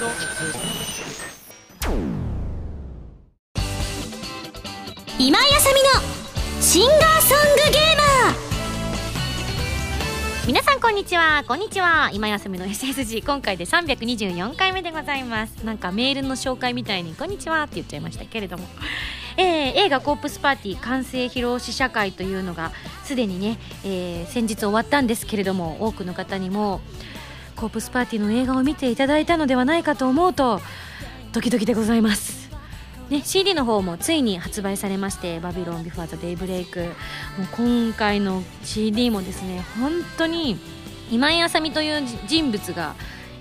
今井あさみのシンガーソングゲーマー。皆さんこんにちは。こんにちは。今休みの SSG 今回で324回目でございます。なんかメールの紹介みたいにこんにちはって言っちゃいましたけれども。えー、映画「コープスパーティー完成披露試写会」というのがすでにね、えー、先日終わったんですけれども多くの方にもコープスパーティーの映画を見ていただいたのではないかと思うとドキドキでございます。ね、CD の方もついに発売されまして「バビロン・ビフォー・ザ・デイブレイク」もう今回の CD もですね本当に今井麻美という人物が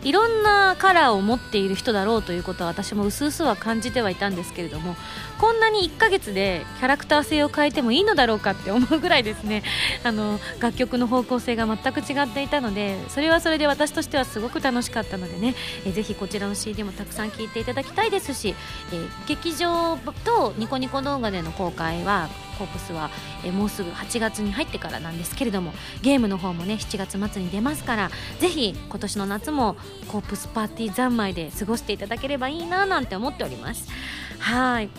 いろんなカラーを持っている人だろうということは私も薄々は感じてはいたんですけれどもこんなに1ヶ月でキャラクター性を変えてもいいのだろうかって思うぐらいですね。あの楽曲の方向性が全く違っていたのでそれはそれで私としてはすごく楽しかったのでね、えぜひこちらの CD もたくさん聴いていただきたいですし、え劇場とニコニコ動画での公開はコープスは、えもうすぐ8月に入ってからなんですけれどもゲームの方もね7月末に出ますからぜひ今年の夏もコープスパーティー三昧で過ごしていただければいいななんて思っております。はい。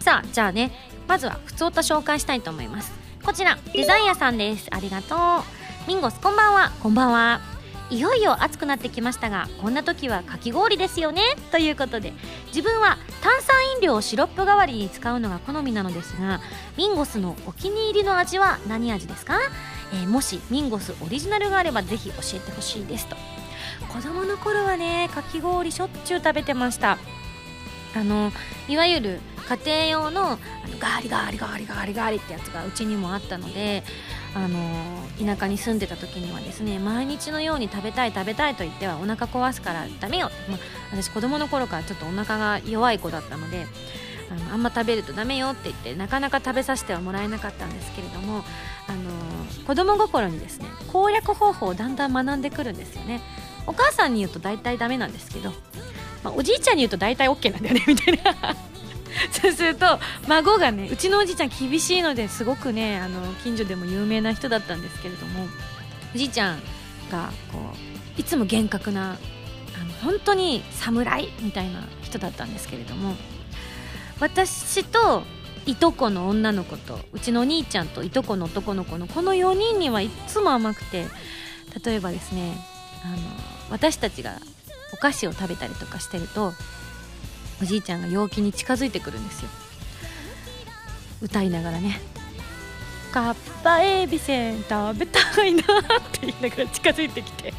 さあじゃあねまずは普通歌紹介したいと思います。こちらデザイアさんです。ありがとう。ミンゴスこんばんは。こんばんは。いよいよ暑くなってきましたがこんな時はかき氷ですよね。ということで自分は炭酸飲料をシロップ代わりに使うのが好みなのですがミンゴスのお気に入りの味は何味ですか、えー、もしミンゴスオリジナルがあればぜひ教えてほしいですと子供の頃はねかき氷しょっちゅう食べてました。あのいわゆる家庭用のあのガーリガーリガーリガーリガーリってやつがうちにもあったのであの田舎に住んでた時にはですね毎日のように食べたい食べたいと言ってはお腹壊すからダメよ、まあ、私子供の頃からちょっとお腹が弱い子だったのであのあんま食べるとダメよって言ってなかなか食べさせてはもらえなかったんですけれどもあの子供心にですね攻略方法をだんだん学んでくるんですよね。お母さんに言うと大体ダメなんですけど、まあ、おじいちゃんに言うと大体 OK なんだよね みたいな。そうすると孫がねうちのおじいちゃん厳しいのですごくねあの近所でも有名な人だったんですけれどもおじいちゃんがこういつも厳格なあの本当に侍みたいな人だったんですけれども私といとこの女の子とうちのお兄ちゃんといとこの男の子のこの4人にはいつも甘くて例えばですねあの私たちがお菓子を食べたりとかしてるとおじいちゃんが陽気に近づいてくるんですよ。歌いながらね「かっぱえびせん食べたいな」って言いながら近づいてきて。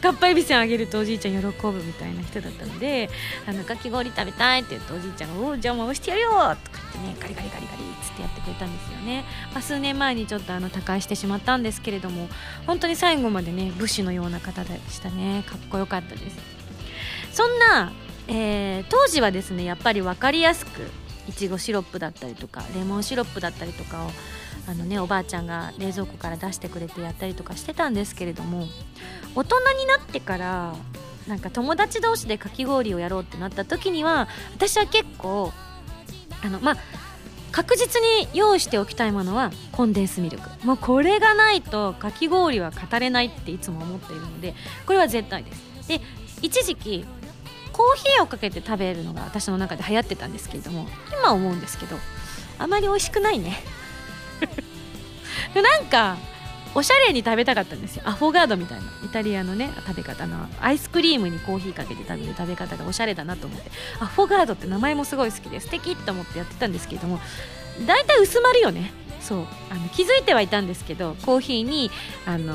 かっぱえびせんあげるとおじいちゃん喜ぶみたいな人だったので「あのかき氷食べたい」って言うとおじいちゃんが「おおじゃあ回してやるよ」とかってねガリガリガリガリっつってやってくれたんですよね、まあ、数年前にちょっとあの他界してしまったんですけれども本当に最後までね武士のような方でしたね。かっこよかったです。そんなえー、当時はですねやっぱり分かりやすくいちごシロップだったりとかレモンシロップだったりとかをあの、ね、おばあちゃんが冷蔵庫から出してくれてやったりとかしてたんですけれども大人になってからなんか友達同士でかき氷をやろうってなった時には私は結構あのまあ確実に用意しておきたいものはコンデンスミルク。もうこれがないとかき氷は語れないっていつも思っているのでこれは絶対です。で一時期コーヒーをかけて食べるのが私の中で流行ってたんですけれども今思うんですけどあまり美味しくないね。なんかおしゃれに食べたかったんですよ。アフォガードみたいな。イタリアのね食べ方の。アイスクリームにコーヒーかけて食べる食べ方がおしゃれだなと思って。アフォガードって名前もすごい好きで素敵と思ってやってたんですけれども。大体薄まるよね。そう。あの気づいてはいたんですけどコーヒーにあの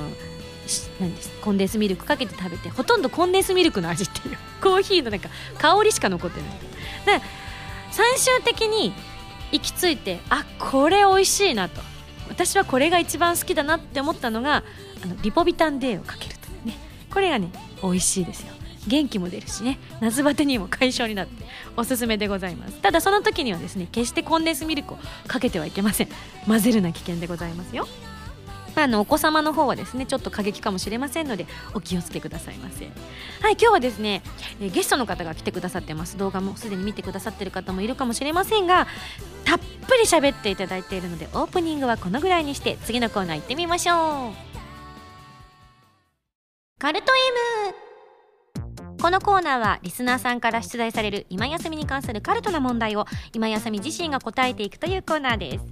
何ですコンデンスミルクかけて食べてほとんどコンデンスミルクの味っていう。コーヒーのなんか香りしか残ってない。で最終的に行き着いてあこれ美味しいなと。私はこれが一番好きだなって思ったのがあのリポビタン D をかけるというね。これがね美味しいですよ。元気も出るしね。夏バテにも解消になっておすすめでございます。ただその時にはですね決してコンデンスミルクをかけてはいけません。混ぜるな危険でございますよ。あのお子様の方はですねちょっと過激かもしれませんのでお気をつけくださいませ。はい今日はですね、ゲストの方が来てくださってます。動画もすでに見てくださってる方もいるかもしれませんがたっぷり喋っていただいているのでオープニングはこのぐらいにして次のコーナー行ってみましょう。カルト M このコーナーはリスナーさんから出題される今休みに関するカルトな問題を今休み自身が答えていくというコーナーです。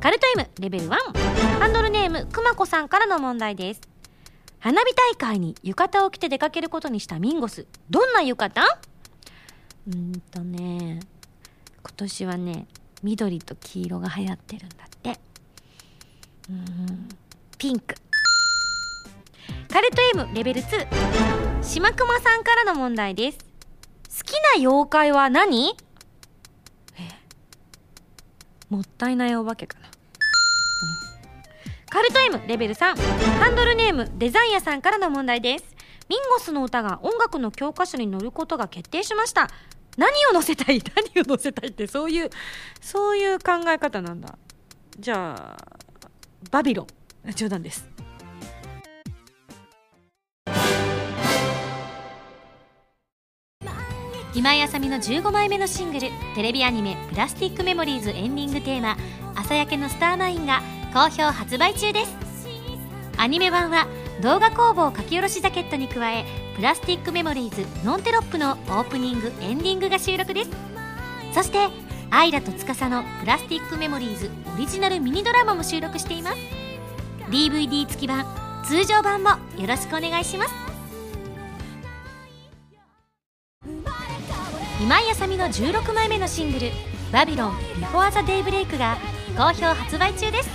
カルト M レベル1ハンドルネームくまこさんからの問題です。花火大会に浴衣を着て出かけることにしたミンゴス。どんな浴衣？うんとね今年はね緑と黄色が流行ってるんだって。うんピンク。カルト M レベル2島熊さんからの問題です。好きな妖怪は何？もったいないお化けかな、うん。カルタイムレベル3ハンドルネームデザイアさんからの問題です。ミンゴスの歌が音楽の教科書に載ることが決定しました。何を載せたい？何を載せたいってそういうそういう考え方なんだ。じゃあバビロン。冗談です。今井あさみの15枚目のシングルテレビアニメ「プラスティックメモリーズ」エンディングテーマ「朝焼けのスターマイン」が好評発売中です。アニメ版は動画工房書き下ろしジャケットに加えプラスティックメモリーズノンテロップのオープニングエンディングが収録です。そしてアイラと司のプラスティックメモリーズオリジナルミニドラマも収録しています。DVD 付き版通常版もよろしくお願いします。今井麻美の16枚目のシングル「 Babylon before the daybreak が好評発売中です。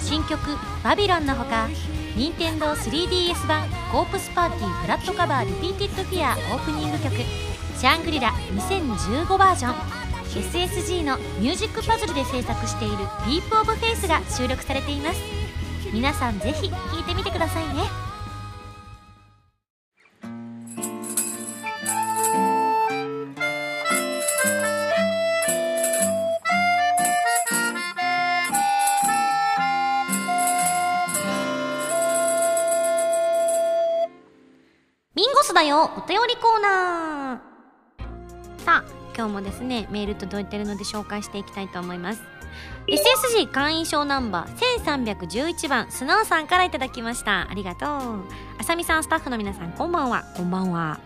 新曲「Babylon」のほか任天堂 3DS 版「コープスパーティー Blood Covered Repeated Fear」オープニング曲「シャングリラ2015バージョン」SSG のミュージックパズルで制作している「ディープオブフェイスが収録されています。皆さんぜひ聴いてみてくださいね。だよ。お便りコーナー。さあ今日もですねメール届いてるので紹介していきたいと思います。SSG 会員証ナンバー1311番スノーさんからいただきました。ありがとう。あさみさんスタッフの皆さんこんばんは。こんばんは。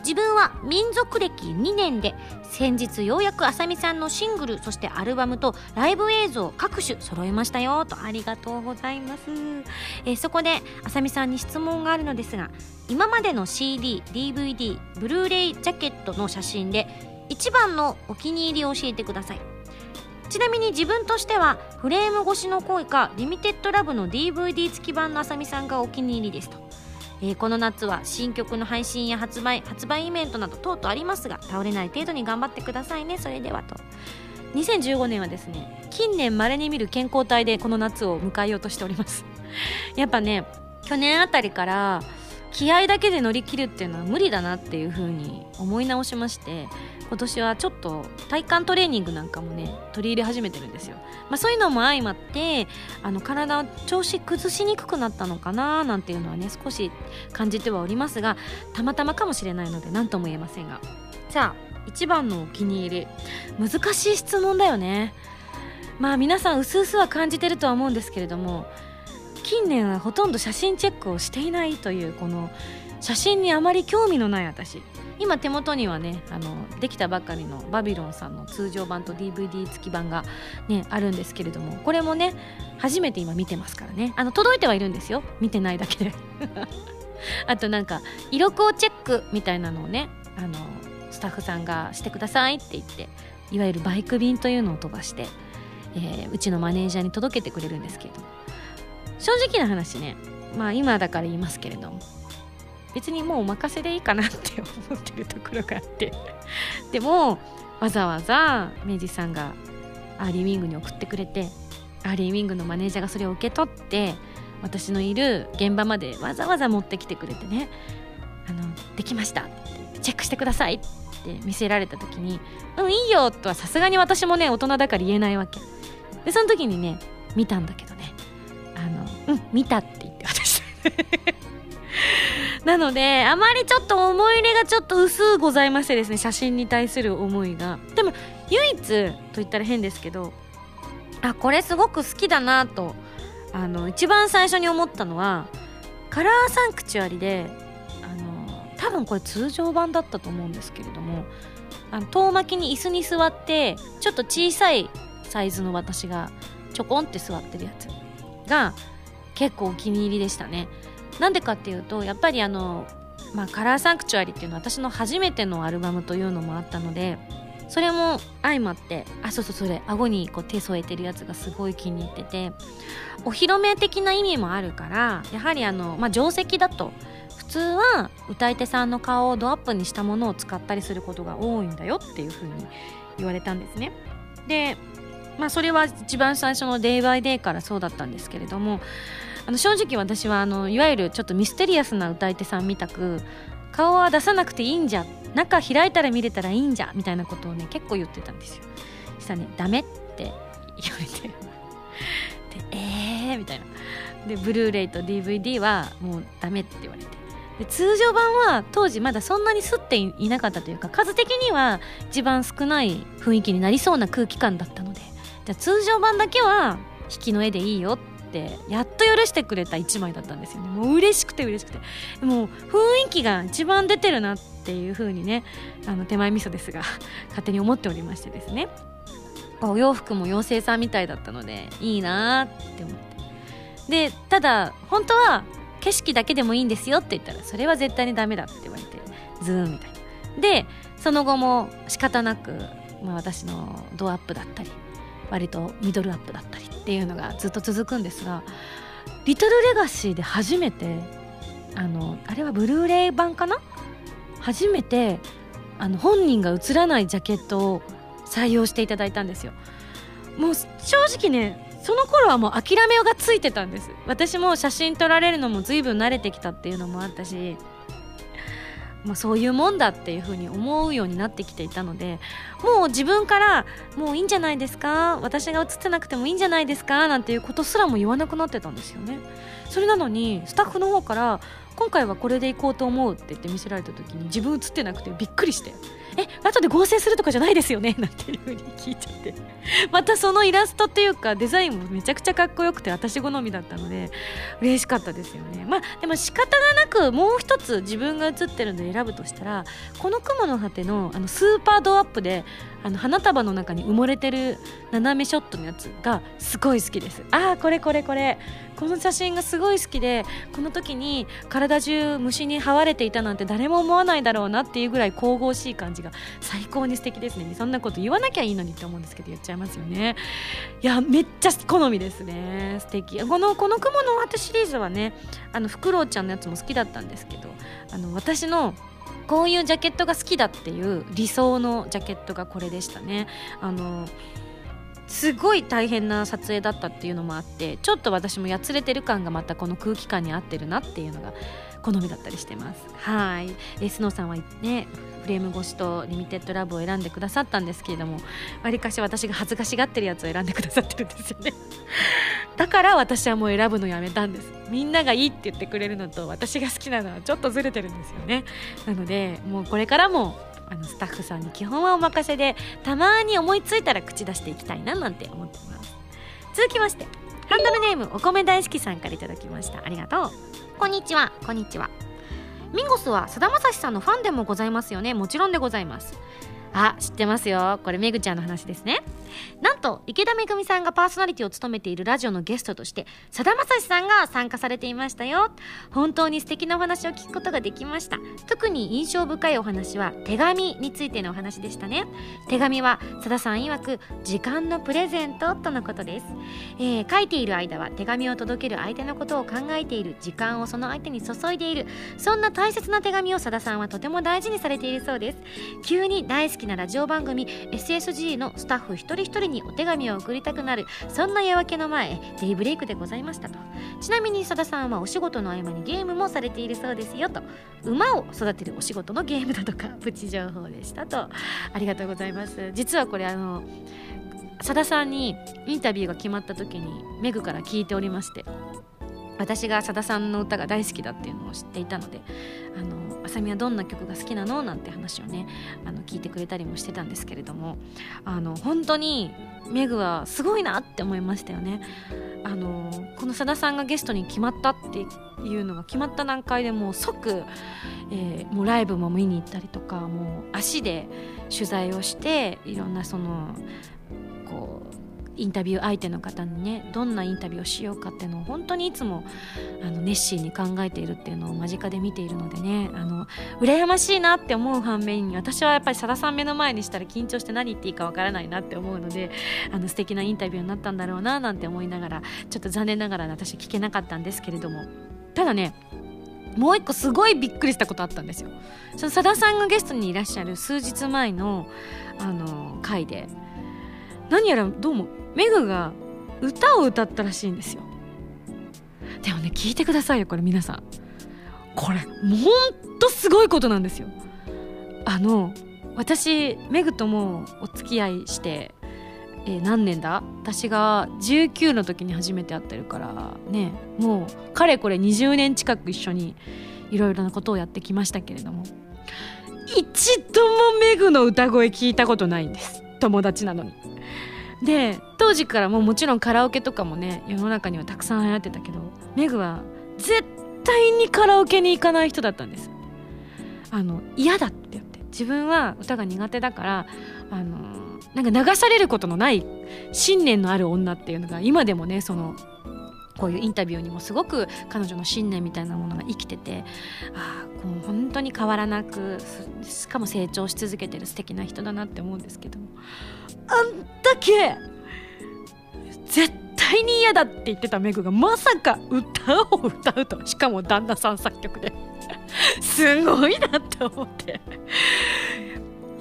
自分は民族歴2年で先日ようやくあさみさんのシングルそしてアルバムとライブ映像各種揃えましたよとありがとうございます、えそこであさみさんに質問があるのですが今までの CD、DVD、ブルーレイジャケットの写真で一番のお気に入りを教えてください。ちなみに自分としてはフレーム越しの恋かリミテッドラブの DVD 付き版のあさみさんがお気に入りですと、えーこの夏は新曲の配信や発売発売イベントなど等々ありますが倒れない程度に頑張ってくださいね。それではと。2015年はですね近年まれに見る健康体でこの夏を迎えようとしております。やっぱね去年あたりから気合だけで乗り切るっていうのは無理だなっていう風に思い直しまして今年はちょっと体幹トレーニングなんかもね取り入れ始めてるんですよ、まあ、そういうのも相まってあの体を調子崩しにくくなったのかななんていうのはね少し感じてはおりますがたまたまかもしれないので何とも言えませんが。さあ一番のお気に入り。難しい質問だよね。まあ皆さん薄々は感じてるとは思うんですけれども近年はほとんど写真チェックをしていないというこの写真にあまり興味のない私。今手元にはねあのできたばかりのバビロンさんの通常版と DVD 付き版がねあるんですけれどもこれもね初めて今見てますからね。あの届いてはいるんですよ。見てないだけで。あとなんか色光チェックみたいなのをねあのスタッフさんがしてくださいって言っていわゆるバイク便というのを飛ばして、えーうちのマネージャーに届けてくれるんですけれども。正直な話ね。まあ今だから言いますけれども。別にもうお任せでいいかなって思ってるところがあって。でもわざわざ明治さんがアーリーウィングに送ってくれてアーリーウィングのマネージャーがそれを受け取って私のいる現場までわざわざ持ってきてくれてね「あのできました」チェックしてくださいって見せられた時に「うんいいよ」とはさすがに私もね大人だから言えないわけ。でその時にね見たんだけどね。あのうん。見たって言って。私。なのであまりちょっと思い入れがちょっと薄うございましてですね写真に対する思いが。でも唯一と言ったら変ですけどあこれすごく好きだなとあの一番最初に思ったのはカラーサンクチュアリであの多分これ通常版だったと思うんですけれどもあの遠巻きに椅子に座ってちょっと小さいサイズの私がちょこんって座ってるやつが結構お気に入りでしたね。なんでかっていうとやっぱりあの、まあ、カラーサンクチュアリっていうのは私の初めてのアルバムというのもあったのでそれも相まってあそうそうそれ顎にこう手添えてるやつがすごい気に入っててお披露目的な意味もあるからやはりあの、まあ、定石だと普通は歌い手さんの顔をドアップにしたものを使ったりすることが多いんだよっていうふうに言われたんですね。でまあそれは一番最初の Day-by-Day からそうだったんですけれどもあの正直私はあのいわゆるちょっとミステリアスな歌い手さんみたく顔は出さなくていいんじゃ中開いたら見れたらいいんじゃみたいなことをね結構言ってたんですよ。したねダメって言われて。でえーみたいな。でブルーレイと DVD はもうダメって言われて。で通常版は当時まだそんなに吸っていなかったというか数的には一番少ない雰囲気になりそうな空気感だったので。じゃ通常版だけは引きの絵でいいよってやっと許してくれた1枚だったんですよね。もう嬉しくて嬉しくて。もう雰囲気が一番出てるなっていう風にねあの手前味噌ですが 勝手に思っておりましてですね。お洋服も妖精さんみたいだったのでいいなって思って。でただ本当は景色だけでもいいんですよって言ったらそれは絶対にダメだって言われてズーンみたいな。でその後も仕方なく、まあ、私のドアップだったり割とミドルアップだったりっていうのがずっと続くんですが「リトルレガシー」で初めてあのあれはブルーレイ版かな？初めてあの本人が映らないジャケットを採用していただいたんですよ。もう正直ねその頃はもう諦めがついてたんです。私も写真撮られるのも随分慣れてきたっていうのもあったしまあ、そういうもんだっていうふうに思うようになってきていたのでもう自分からもういいんじゃないですか私が映ってなくてもいいんじゃないですかなんていうことすらも言わなくなってたんですよね。それなのにスタッフの方から今回はこれでいこうと思うって言って見せられた時に自分写ってなくてびっくりしてえ後で合成するとかじゃないですよね？なんていう風に聞いちゃって。またそのイラストっていうかデザインもめちゃくちゃかっこよくて私好みだったので嬉しかったですよね。まあでも仕方がなくもう一つ自分が写ってるので選ぶとしたらこの雲の果てのあのスーパードアップであの花束の中に埋もれてる斜めショットのやつがすごい好きですああこれこれこれこの写真がすごい好きでこの時に体中虫に這われていたなんて誰も思わないだろうなっていうぐらい神々しい感じが最高に素敵ですね。そんなこと言わなきゃいいのにって思うんですけど言っちゃいますよね。いやめっちゃ好みですね。素敵。このこの雲の果てシリーズはねあのフクロウちゃんのやつも好きだったんですけどあの私のこういうジャケットが好きだっていう理想のジャケットがこれでしたね。あのすごい大変な撮影だったっていうのもあってちょっと私もやつれてる感がまたこの空気感に合ってるなっていうのが好みだったりしてます。はい。えスノーさんはねフレーム越しとリミテッドラブを選んでくださったんですけれどもわりかし私が恥ずかしがってるやつを選んでくださってるんですよね。だから私はもう選ぶのやめたんです。みんながいいって言ってくれるのと私が好きなのはちょっとずれてるんですよね。なのでもうこれからもあのスタッフさんに基本はお任せでたまに思いついたら口出していきたいななんて思ってます。続きましてハンドルネームお米大好きさんから頂きました。ありがとう。こんにちは。こんにちは。ミンゴスはさだまさしさんのファンでもございますよね。もちろんでございます。あ知ってますよ。これめぐちゃんの話ですね。なんと池田めぐみさんがパーソナリティを務めているラジオのゲストとしてさだまさしさんが参加されていましたよ。本当に素敵なお話を聞くことができました。特に印象深いお話は手紙についてのお話でしたね。手紙はさださん曰く時間のプレゼントとのことです、えー、書いている間は手紙を届ける相手のことを考えている時間をその相手に注いでいる。そんな大切な手紙をさださんはとても大事にされているそうです。急に大好ききなラジオ番組 SSG のスタッフ一人一人にお手紙を送りたくなるそんな夜明けの前デイブレイクでございましたと。ちなみに佐田さんはお仕事の合間にゲームもされているそうですよと。馬を育てるお仕事のゲームだとか プチ情報でしたと。ありがとうございます。実はこれあの佐田さんにインタビューが決まった時にメグから聞いておりまして。私がさださんの歌が大好きだっていうのを知っていたのであのあさみはどんな曲が好きなの？なんて話をねあの聞いてくれたりもしてたんですけれどもあの本当にメグはすごいなって思いましたよね。あのこのさださんがゲストに決まったっていうのが決まった段階でもう即、えー、もうライブも見に行ったりとかもう足で取材をしていろんなそのこうインタビュー相手の方にねどんなインタビューをしようかっていうのを本当にいつもあの熱心に考えているっていうのを間近で見ているのでねあの羨ましいなって思う反面に私はやっぱりさださん目の前にしたら緊張して何言っていいかわからないなって思うのであの素敵なインタビューになったんだろうななんて思いながらちょっと残念ながら私聞けなかったんですけれどもただねもう一個すごいびっくりしたことあったんですよ。そのさださんがゲストにいらっしゃる数日前のあの回で何やらどうもメグが歌を歌ったらしいんですよ。でもね聞いてくださいよこれ皆さん。これほんとすごいことなんですよ。あの私メグともお付き合いしてえー、何年だ？私が19の時に初めて会ってるからねもうかれこれ20年近く一緒にいろいろなことをやってきましたけれども一度もメグの歌声聞いたことないんです。友達なのに。で当時からももちろんカラオケとかもね世の中にはたくさん流行ってたけどメグは絶対にカラオケに行かない人だったんです。あの嫌だって言って。自分は歌が苦手だからあのなんか流されることのない信念のある女っていうのが今でもねそのこういうインタビューにもすごく彼女の信念みたいなものが生きててああこう本当に変わらなくしかも成長し続けてる素敵な人だなって思うんですけども。あんだけ絶対に嫌だって言ってたメグがまさか歌を歌うと。しかも旦那さん作曲で。すごいなって思って。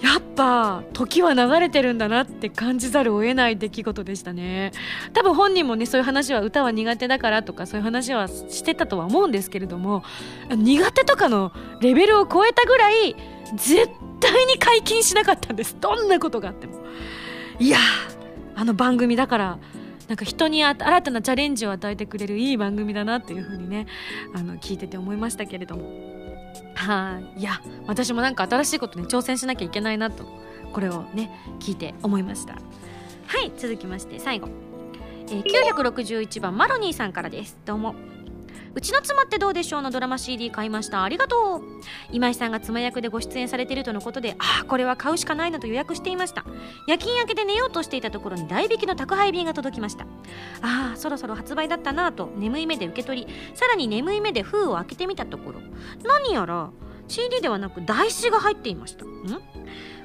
やっぱ時は流れてるんだなって感じざるを得ない出来事でしたね。多分本人もねそういう話は歌は苦手だからとかそういう話はしてたとは思うんですけれども苦手とかのレベルを超えたぐらい絶対に解禁しなかったんです。どんなことがあっても。いやあの番組だからなんか人に新たなチャレンジを与えてくれるいい番組だなっていう風にねあの聞いてて思いましたけれども。はい。いや私もなんか新しいことに挑戦しなきゃいけないなとこれをね聞いて思いました。はい続きまして最後、えー、961番マロニーさんからです。どうも。うちの妻ってどうでしょうのドラマ CD 買いました。ありがとう。今井さんが妻役でご出演されているとのことでああこれは買うしかないなと予約していました。夜勤明けで寝ようとしていたところに代引きの宅配便が届きました。ああそろそろ発売だったなと眠い目で受け取りさらに眠い目で封を開けてみたところ。何やら CD ではなく台紙が入っていました。ん？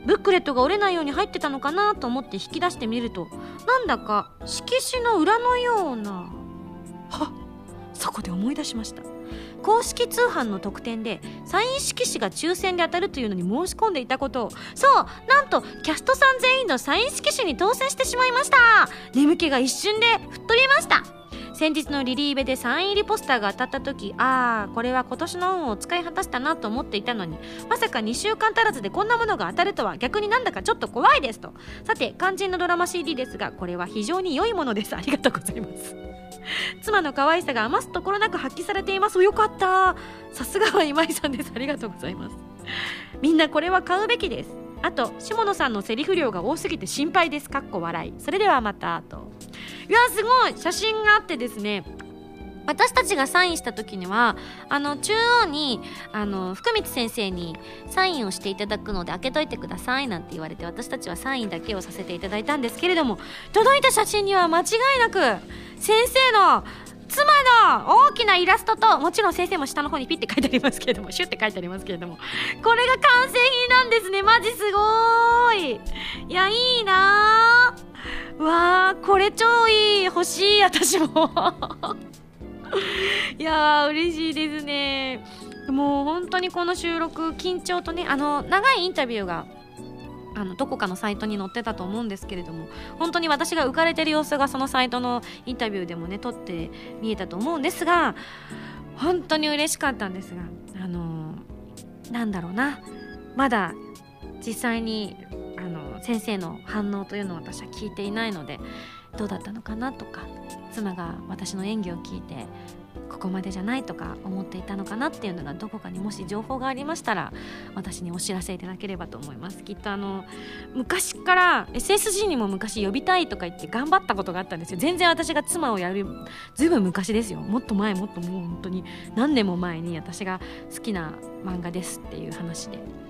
ブックレットが折れないように入ってたのかなと思って引き出してみるとなんだか色紙の裏のような。は？っそこで思い出しました。公式通販の特典でサイン色紙が抽選で当たるというのに申し込んでいたことをそうなんとキャストさん全員のサイン色紙に当選してしまいました。眠気が一瞬で吹っ飛びました。先日のリリーベでサイン入りポスターが当たった時ああこれは今年の運を使い果たしたなと思っていたのにまさか2週間足らずでこんなものが当たるとは逆になんだかちょっと怖いですと。さて肝心のドラマ CD ですがこれは非常に良いものです。ありがとうございます。妻の可愛さが余すところなく発揮されています。よかった。さすがは今井さんです。ありがとうございます。みんなこれは買うべきです。あと下野さんのセリフ量が多すぎて心配です。かっこ笑い。それではまたといやすごい。写真があってですね。私たちがサインした時にはあの中央にあの福光先生にサインをしていただくので開けといてくださいなんて言われて私たちはサインだけをさせていただいたんですけれども届いた写真には間違いなく先生の妻の大きなイラストともちろん先生も下の方にピッて書いてありますけれどもシュッて書いてありますけれどもこれが完成品なんですねマジすごーい。いやいいなー。わーこれ超いい欲しい私も。いやー嬉しいですね。もう本当にこの収録緊張とねあの長いインタビューがあのどこかのサイトに載ってたと思うんですけれども本当に私が浮かれてる様子がそのサイトのインタビューでもね撮って見えたと思うんですが本当に嬉しかったんですがあのなんだろうな。まだ実際にあの先生の反応というのを私は聞いていないのでどうだったのかなとか妻が私の演技を聞いてここまでじゃないとか思っていたのかなっていうのがどこかにもし情報がありましたら私にお知らせいただければと思います。きっとあの昔から SSG にも昔呼びたいとか言って頑張ったことがあったんですよ。全然私が妻をやるずいぶん昔ですよ。もっと前もっともう本当に何年も前に私が好きな漫画ですっていう話で。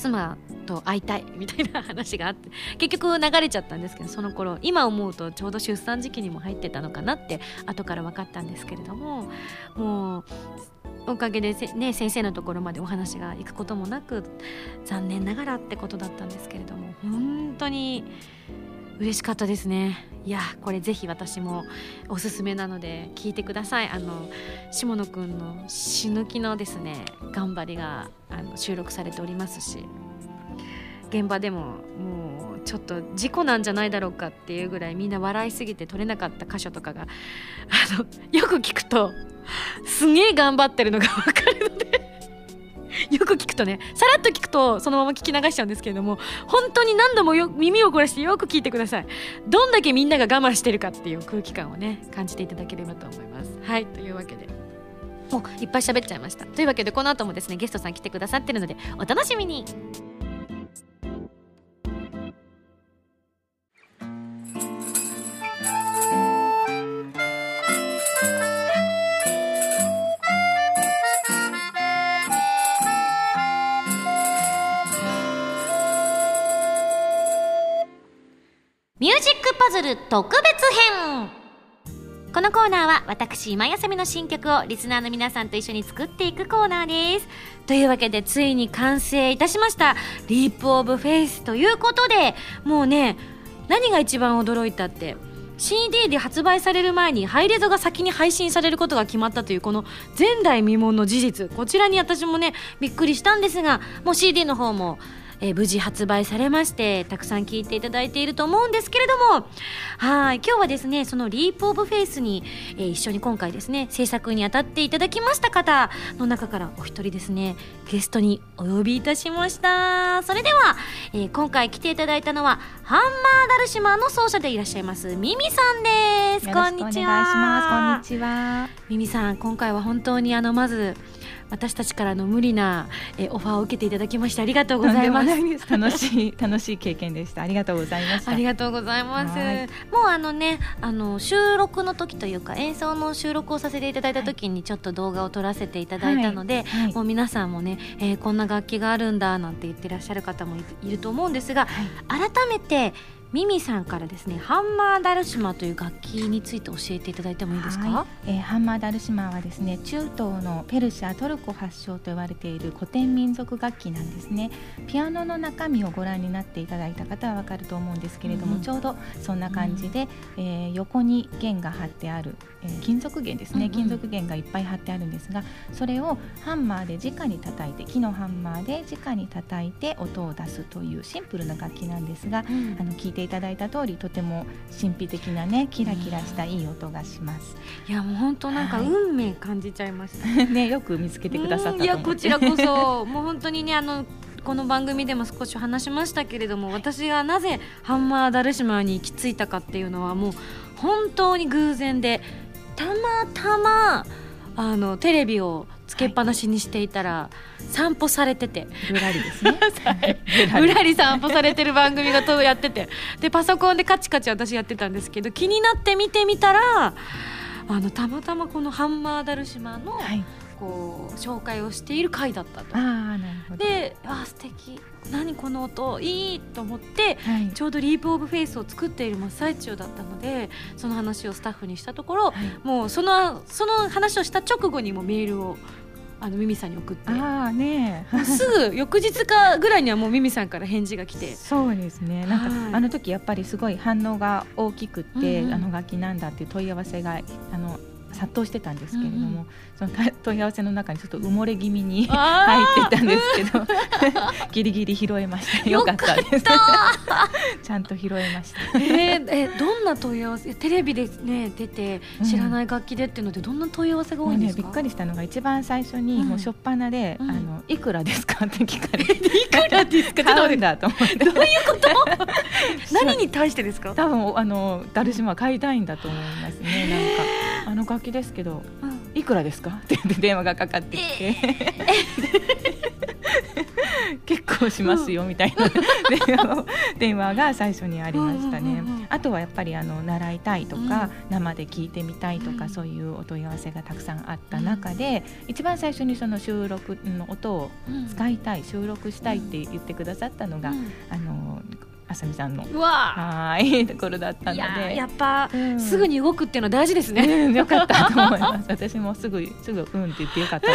妻と会いたいみたいな話があって 結局流れちゃったんですけどその頃今思うとちょうど出産時期にも入ってたのかなって後から分かったんですけれどももうおかげでね、先生のところまでお話が行くこともなく残念ながらってことだったんですけれども本当に嬉しかったですね。いやこれぜひ私もおすすめなので聞いてください。あの下野くんの死ぬ気のですね頑張りがあの収録されておりますし現場でももうちょっと事故なんじゃないだろうかっていうぐらいみんな笑いすぎて撮れなかった箇所とかがあのよく聞くとすげえ頑張ってるのが分かる。よく聞くとねさらっと聞くとそのまま聞き流しちゃうんですけれども本当に何度もよ耳を凝らしてよく聞いてください。どんだけみんなが我慢してるかっていう空気感をね感じていただければと思います。はいというわけで。もういっぱい喋っちゃいました。というわけでこの後もですねゲストさん来てくださってるのでお楽しみに。ミュージックパズル特別編。このコーナーは私今井麻美の新曲をリスナーの皆さんと一緒に作っていくコーナーです。というわけでついに完成いたしました。 Leap of Faith ということでもうね何が一番驚いたって CD で発売される前にハイレゾが先に配信されることが決まったというこの前代未聞の事実。こちらに私もねびっくりしたんですがもう CD の方もえー、無事発売されましてたくさん聞いていただいていると思うんですけれどもはい今日はですねその Leap of Faith に、えー、一緒に今回ですね制作に当たっていただきました方の中からお一人ですねゲストにお呼びいたしました。それでは、えー、今回来ていただいたのはハンマーダルシマーの奏者でいらっしゃいますミミさんです。こんにちは。こんにちは。ミミさん今回は本当にあのまず私たちからの無理な、えオファーを受けていただきましてありがとうございます。楽しい 楽しい経験でした。ありがとうございましたありがとうございます。もうあのねあの収録の時というか演奏の収録をさせていただいた時にちょっと動画を撮らせていただいたので、はい。はい、もう皆さんもね、えー、こんな楽器があるんだなんて言ってらっしゃる方もいると思うんですが、はい、改めてミミさんからですねハンマーダルシマという楽器について教えていただいてもいいですか、はい、えー、ハンマーダルシマはですね中東のペルシャトルコ発祥と言われている古典民族楽器なんですね。ピアノの中身をご覧になっていただいた方はわかると思うんですけれども、うん、ちょうどそんな感じで、うん、えー、横に弦が張ってある、えー、金属弦ですね、うんうん、金属弦がいっぱい張ってあるんですがそれをハンマーで直に叩いて木のハンマーで直に叩いて音を出すというシンプルな楽器なんですが、うん、あの聞いていただいた通りとても神秘的なねキラキラしたいい音がします。いやもう本当なんか運命感じちゃいました。は い、ねよく見つけてくださったいやこちらこそもう本当にねあのこの番組でも少し話しましたけれども私がなぜハンマーダルシマに行き着いたかっていうのはもう本当に偶然でたまたまあのテレビをつけっぱなしにしていたら、散歩されてて。ぶらりですね。ぶらり。散歩されてる番組がとやってて。でパソコンでカチカチ私やってたんですけど気になって見てみたらあのたまたまこのハンマーダルシマーの、はいこう紹介をしている回だったと。あなるほど。であ素敵。何この音いいと思って、はい、ちょうど Leap of Faith を作っている真っ最中だったのでその話をスタッフにしたところ、はい、もうそのその話をした直後にもメールをあのミミさんに送って。あねすぐ翌日かぐらいにはもうミミさんから返事が来て。そうですね。なんか、はい、あの時やっぱりすごい反応が大きくって、うんうん、あの楽器なんだっていう問い合わせがあの殺到してたんですけれども、うんその問い合わせの中にちょっと埋もれ気味に入ってたんですけどギリギリ拾えましたよかったです。ちゃんと拾えました、えー、えどんな問い合わせテレビでね出て知らない楽器でっていうのでどんな問い合わせが多いんですか、ね、びっくりしたのが一番最初にもう初っ端で、うん、あのいくらですか？って聞かれて。いくらですか？買うんだと思って。どういうこと？何に対してですか？多分あのダルシマ買いたいんだと思いますね。なんかあの楽器ですけど、うん。いくらですか?」って言って電話がかかってきて、結構しますよみたいな。電話電話が最初にありましたね。あとはやっぱりあの習いたいとか、うん。生で聞いてみたいとか、うん。そういうお問い合わせがたくさんあった中で、一番最初にその収録の音を使いたい収録したいって言ってくださったのが、うん。あのあさみさんの。うわ。はいところだったので。やっぱ、うん。すぐに動くっていうのは大事ですね。うんよかったと思います。私もすぐすぐうんって言ってよかった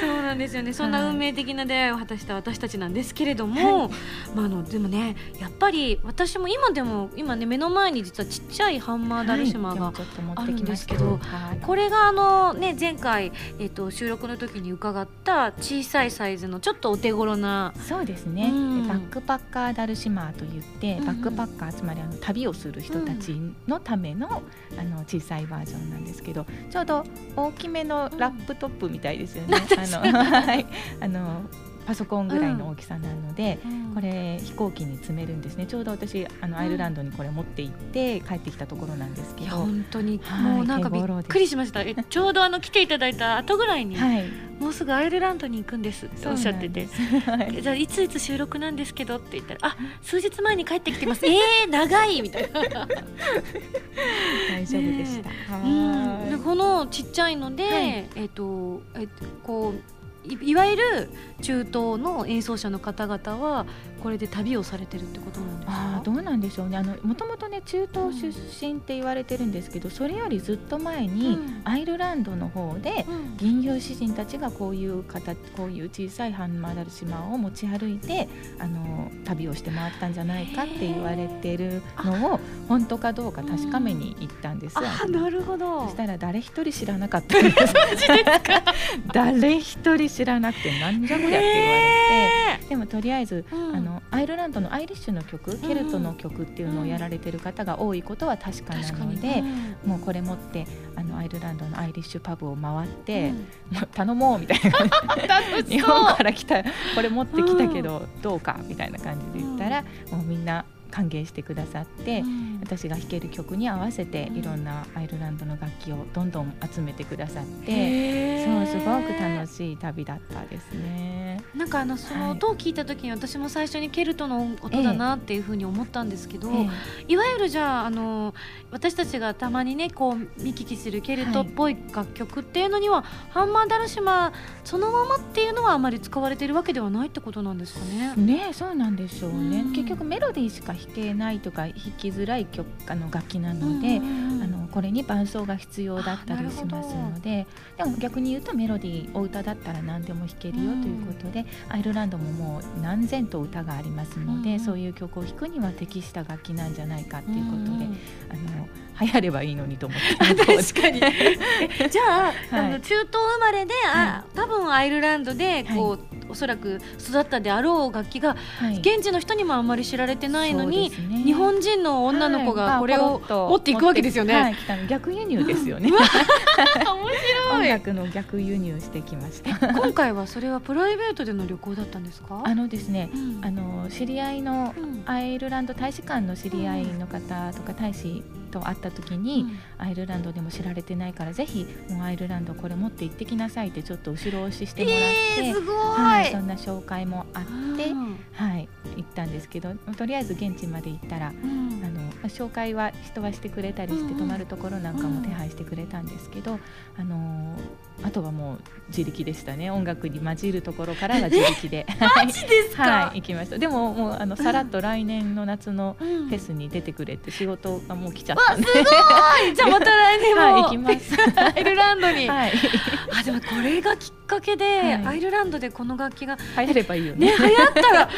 そうなんですよね。そんな運命的な出会いを果たした私たちなんですけれども、まああのでもね、やっぱり私も今でも今ね目の前に実はちっちゃいハンマーダルシマが、はい。ちょっと持ってきましたあるんではい。これがあのね前回えっ、と収録の時に伺った小さいサイズのちょっとお手頃なそうですね、うん。でバックパッカーダルシマーといって、うんバックパッカーつまりあの旅をする人たちのための,、あの小さいバージョンなんですけどちょうど大きめのラップトップみたいですよね。あのはい。あのパソコンぐらいの大きさなので、これ飛行機に積めるんですね。ちょうど私あのアイルランドにこれ持って行って帰ってきたところなんですけど、本当に、はいもうなんかびっくりしました。え ちょうどあの来ていただいた後ぐらいに、はい、もうすぐアイルランドに行くんですっておっしゃってて。はいえじゃあいついつ収録なんですけどって言ったらあ数日前に帰ってきてます。えー、長いみたいな。大丈夫でした。うん、このちっちゃいので、はい。えっ、とえこういわゆる中東の演奏者の方々はこれで旅をされてるってことなんですか？あーどうなんでしょうね。あのもともとね中東出身って言われてるんですけどそれよりずっと前に、うん。アイルランドの方でうん。銀融詩人たちがこういう形こういう小さいハンマーダル島を持ち歩いてあの旅をして回ったんじゃないかって言われてるのを本当かどうか確かめに行ったんですよ。あなるほど。そしたら誰一人知らなかったんです。誰一人知らなくてなんじゃこりゃって言われて。へでもとりあえず、あのアイルランドのアイリッシュの曲、ケルトの曲っていうのをやられてる方が多いことは確かなので、うんもうこれ持ってあのアイルランドのアイリッシュパブを回って、うん。頼もうみたいな感じで日本から来たこれ持ってきたけどどうかみたいな感じで言ったら、もうみんな歓迎してくださって、うん私が弾ける曲に合わせてうんいろんなアイルランドの楽器をどんどん集めてくださって。へーそうすごく楽しい旅だったですね。なんかあのそのはい音を聞いた時に私も最初にケルトの音だなっていうふうに思ったんですけど、えいわゆるじゃああの私たちがたまにねこう見聞きするケルトっぽい楽曲っていうのには、ハンマーダルシマそのままっていうのはあまり使われているわけではないってことなんですかね？ねそうなんでしょうね、うん結局メロディーしか弾けないとか弾きづらい曲あの楽器なので、うんあのこれに伴奏が必要だったりしますのででも逆に言うとメロディーお歌だったら何でも弾けるようんということで、アイルランドももう何千と歌がありますので、うんそういう曲を弾くには適した楽器なんじゃないかっていうことで、うん。あの流行ればいいのにと思って。確かに。え じゃあ,、はい。あの中東生まれで、あ多分アイルランドでこう、おそらく育ったであろう楽器がはい。現地の人にもあんまり知られてないのに、ね。日本人の女の子がこれを持っていくわけですよね。逆輸入ですよね。面音白い。楽の逆輸入してきました。今回はそれはプライベートでの旅行だったんですか？あのですね、うん。あの知り合いのうん。アイルランド大使館の知り合いの方とか大使と会った時に、うん。アイルランドでも知られてないからぜひもうアイルランドこれ持って行ってきなさいってちょっと後ろ押ししてもらって、えー、はい、そんな紹介もあって、うん。はい、行ったんですけどとりあえず現地まで行ったらうん。あのまあ紹介は人はしてくれたりして、泊まるところなんかも手配してくれたんですけど、あのあとはもう自力でしたね。音楽に混じるところからは自力で。マジですか、はい行きました。でももうあのさらっと来年の夏のうん。フェスに出てくれって仕事がもう来ちゃっわたんで、すごい。じゃあまた来年も、はい行きます。アイルランドに、はい。あでもこれがきっかけで、はい。アイルランドでこの楽器が流行ればいいよね。ね流行ったら